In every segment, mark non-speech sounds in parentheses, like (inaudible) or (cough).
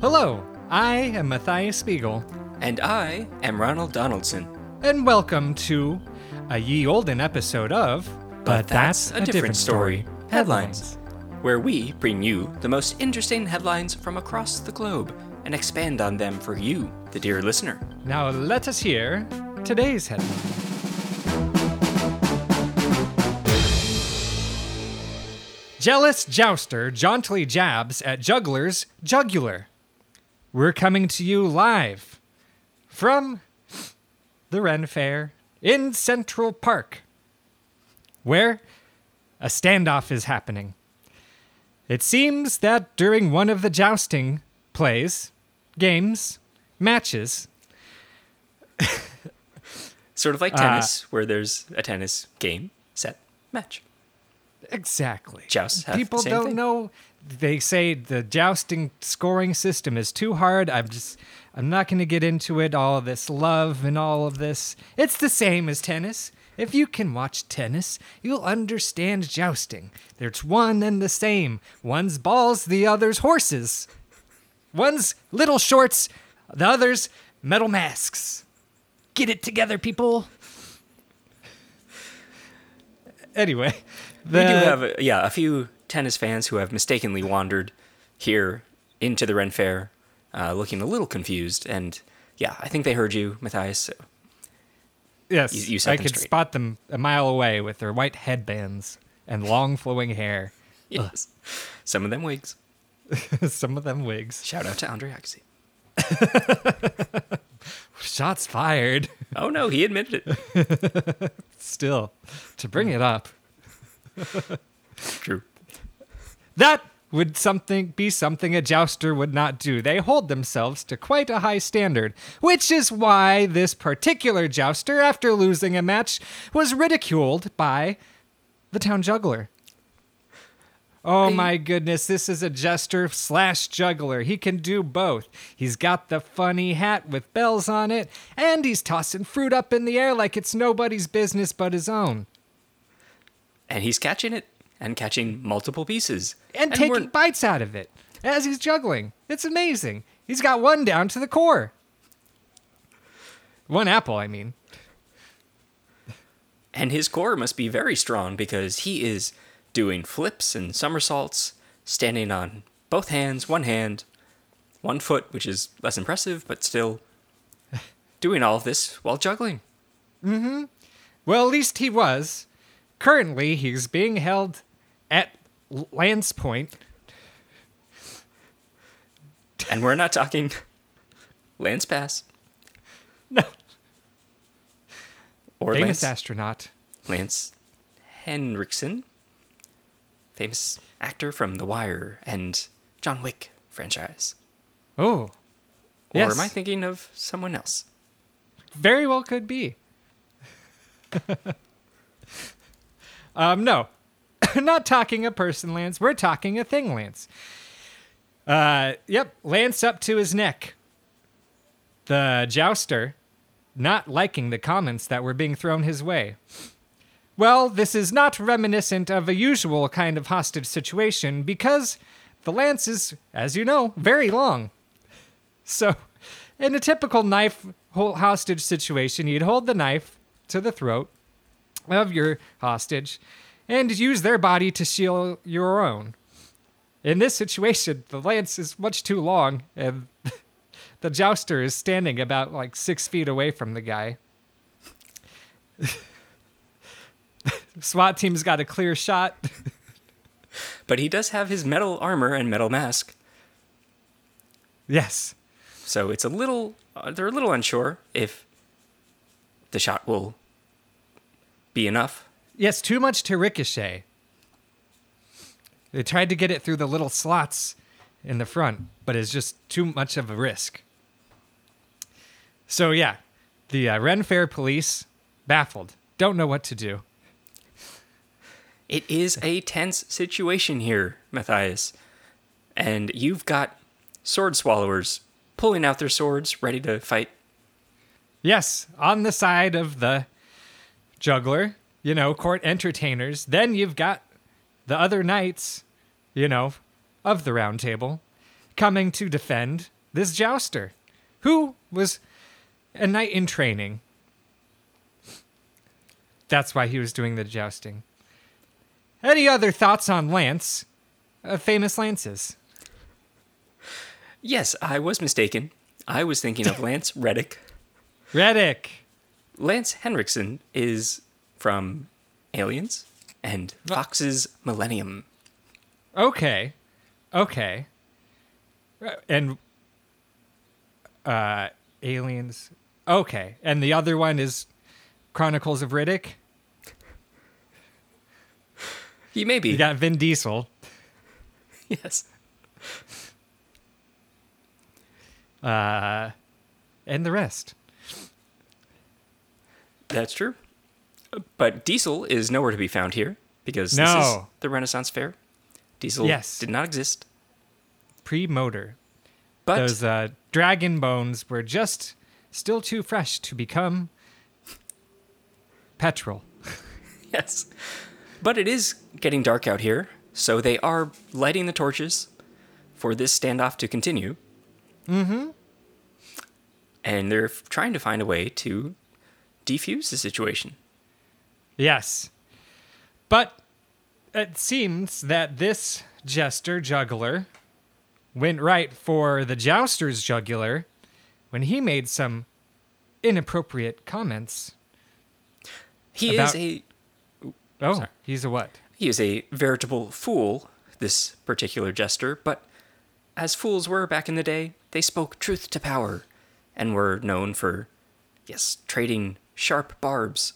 Hello, I am Matthias Spiegel, And I am Ronald Donaldson. and welcome to a ye olden episode of But That's a Different Story. Headlines. Where we bring you the most interesting headlines from across the globe and expand on them for you, the dear listener. Now let us hear today's headline. Jealous jouster jauntily jabs at juggler's jugular. We're coming to you live from the Ren Fair in Central Park, where a standoff is happening. It seems that during one of the jousting plays, games, matches, (laughs) Sort of like tennis, uh, where there's a tennis game, set, match. Exactly. Jousts have the People don't thing. know. They say the jousting scoring system is too hard. I'm just. I'm not going to get into it. All of this love and all of this. It's the same as tennis. If you can watch tennis, you'll understand jousting. There's one and the same. One's balls, the other's horses. One's little shorts, the other's metal masks. Get it together, people. Anyway, We do have, a, yeah, a few tennis fans who have mistakenly wandered here into the Ren Fair, uh, looking a little confused. And yeah, I think they heard you, Matthias. So Yes, You- you I could straight. spot them a mile away with their white headbands and long flowing hair. (laughs) yes, some of them wigs. (laughs) Some of them wigs. Shout out to Andre Agassi. (laughs) Shots fired. Oh no, he admitted it. Still, to bring it up, True. That would something be something a jouster would not do. They hold themselves to quite a high standard, which is why this particular jouster, after losing a match, was ridiculed by the town juggler. Oh I- my goodness, this is a jester slash juggler. He can do both. He's got the funny hat with bells on it, and he's tossing fruit up in the air like it's nobody's business but his own. And he's catching it and catching multiple pieces And, we're- taking bites out of it as he's juggling. It's amazing. He's got one down to the core. One apple, I mean. And his core must be very strong because he is doing flips and somersaults, standing on both hands, one hand, one foot, which is less impressive, but still (laughs) doing all of this while juggling. Mm hmm. Well, at least he was. Currently, he's being held at Lance Point. And we're not talking Lance Bass No, or famous Lance, astronaut. Lance Henriksen, famous actor from The Wire and John Wick franchise. Oh, Or yes, am I thinking of someone else? very well could be. (laughs) um, no, (laughs) not talking a person, Lance. We're talking a thing, Lance. Uh, yep, Lance up to his neck. The jouster, not liking the comments that were being thrown his way. Well, this is not reminiscent of a usual kind of hostage situation because the lance is, as you know, very long. So, in a typical knife hostage situation, you'd hold the knife to the throat of your hostage and use their body to shield your own. In this situation, the lance is much too long, and (laughs) the jouster is standing about like six feet away from the guy. (laughs) SWAT team's got a clear shot. (laughs) But he does have his metal armor and metal mask. yes. So it's a little, uh, they're a little unsure if the shot will be enough. Yes, too much to ricochet. They tried to get it through the little slots in the front, but it's just too much of a risk. So yeah, the uh, Ren Fair police baffled, don't know what to do. It is a tense situation here, Matthias. And you've got sword swallowers pulling out their swords, ready to fight. Yes, on the side of the juggler, you know, court entertainers. Then you've got the other knights, you know, of the round table. coming to defend this jouster, who was a knight in training. That's why he was doing the jousting. Any other thoughts on Lance? Uh, famous lances. Yes, I was mistaken. I was thinking of Lance Reddick. Reddick. Lance Henriksen is from Aliens and Fox's Millennium. Okay. Okay. Uh, And uh aliens. Okay. And the other one is Chronicles of Riddick. He may be. You got Vin Diesel. Yes. Uh and the rest. That's true. But Diesel is nowhere to be found here because this is the Renaissance Fair. Diesel Yes. did not exist. Pre-motor. But Those uh dragon bones were just still too fresh to become petrol. (laughs) yes. But it is getting dark out here, so they are lighting the torches for this standoff to continue. Mm-hmm. And they're trying to find a way to defuse the situation. Yes. But it seems that this jester juggler went right for the jouster's jugular when he made some inappropriate comments. He About- is a Oh, Sorry. he's a what? he is a veritable fool, this particular jester, but as fools were back in the day, they spoke truth to power and were known for yes, trading sharp barbs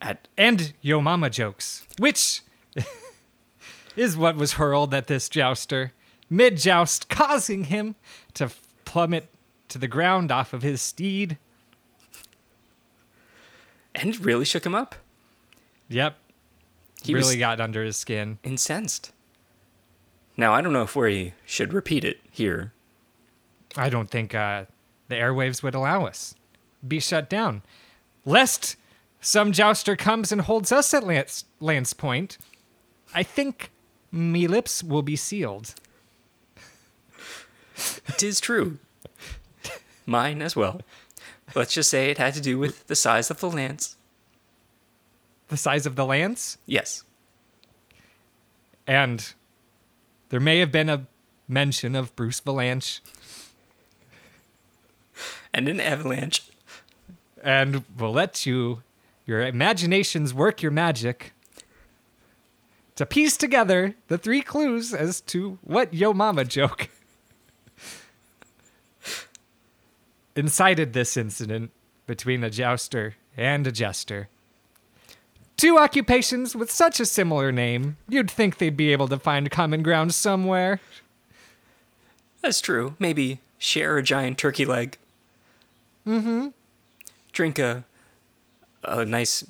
at And yo mama jokes, which (laughs) is what was hurled at this jouster mid joust, causing him to plummet to the ground off of his steed. and really shook him up. Yep. He really got under his skin. incensed. Now I don't know if we should repeat it here. I don't think uh, the airwaves would allow us. Be shut down. Lest some jouster comes and holds us at Lance, Lance Point, I think me lips will be sealed. Tis true. Mine as well. Let's just say it had to do with the size of the lance. The size of the lance, Yes. and there may have been a mention of Bruce Vilanch, And an avalanche. and we'll let you, your imaginations work your magic to piece together the three clues as to what Yo Mama joke incited this incident between a jouster and a jester. Two occupations with such a similar name, you'd think they'd be able to find common ground somewhere. That's true. Maybe share a giant turkey leg. Mm-hmm. Drink a a nice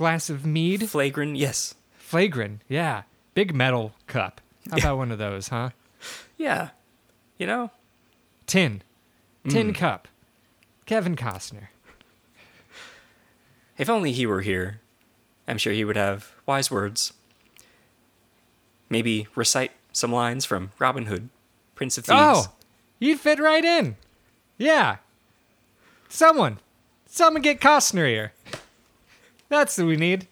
Glass of mead, flagrant yes. flagrant, yeah. Big metal cup. How about one of those, huh? Yeah. You know? Tin. Tin mm. cup. Kevin Costner. If only he were here. I'm sure he would have wise words. Maybe recite some lines from Robin Hood, Prince of Thieves. Oh, you fit right in. Yeah. Someone. Someone get Costner here. That's what we need.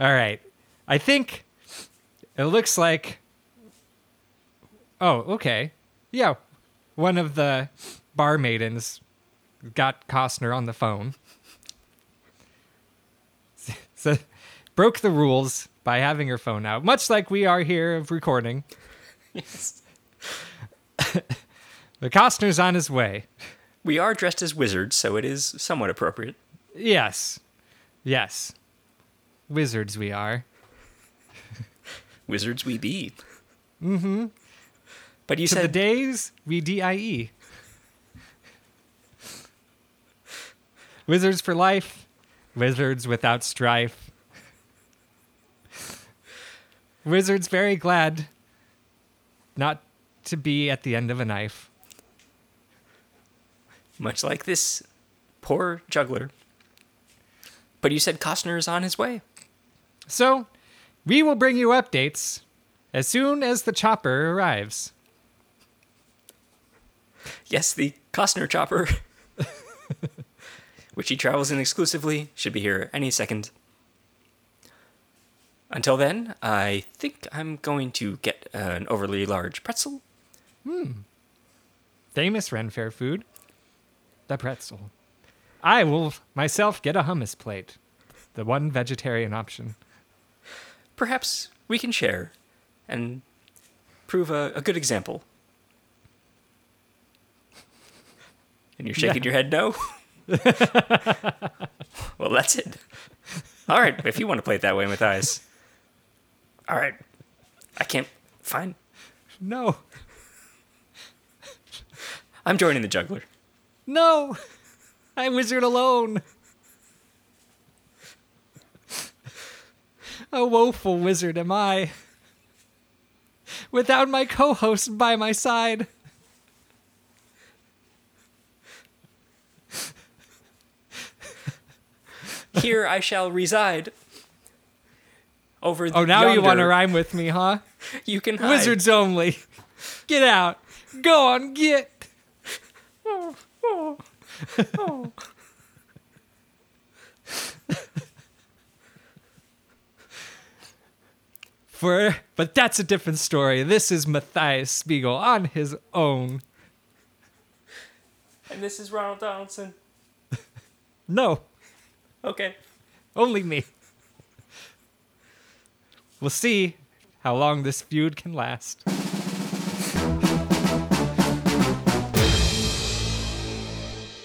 All right. I think it looks like. Oh, okay. Yeah. One of the bar maidens got Costner on the phone. (laughs) So broke the rules by having her phone out, much like we are here of recording. Yes. (laughs) The Costner's on his way. We are dressed as wizards, so it is somewhat appropriate. Yes. Yes. Wizards we are. (laughs) Wizards we be. Mm-hmm. But you To the days we D-I-E. Wizards for life. Wizards without strife. Wizards very glad not to be at the end of a knife. much like this poor juggler. But you said Costner is on his way. So, we will bring you updates as soon as the chopper arrives. Yes, the Costner chopper, (laughs) which he travels in exclusively, should be here any second. Until then, I think I'm going to get an overly large pretzel. Hmm. Famous Ren Fair food, the pretzel. I will myself get a hummus plate, the one vegetarian option. Perhaps we can share and prove a, a good example. And you're shaking Yeah. your head no? (laughs) well, that's it. All right, if you want to play it that way, Matthias. All right. I can't. Fine. No, I'm joining the juggler. no, I wizard alone. A woeful wizard am I. Without my co host by my side. Here I shall reside. Over the Oh, now you want to rhyme with me, huh? You can hide. Wizards only. Get out. Go on, get. Oh, oh. (laughs) For, but that's a different story. This is Matthias Spiegel on his own. And this is Ronald Donaldson. (laughs) No, Okay. only me. We'll see how long this feud can last.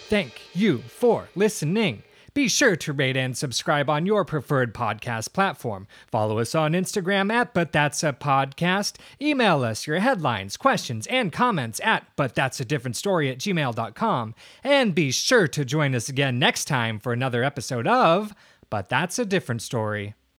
Thank you for listening. Be sure to rate and subscribe on your preferred podcast platform. Follow us on Instagram at But That's a Podcast. Email us your headlines, questions, and comments at But That's a Different Story at gmail.com. And be sure to join us again next time for another episode of But That's a Different Story.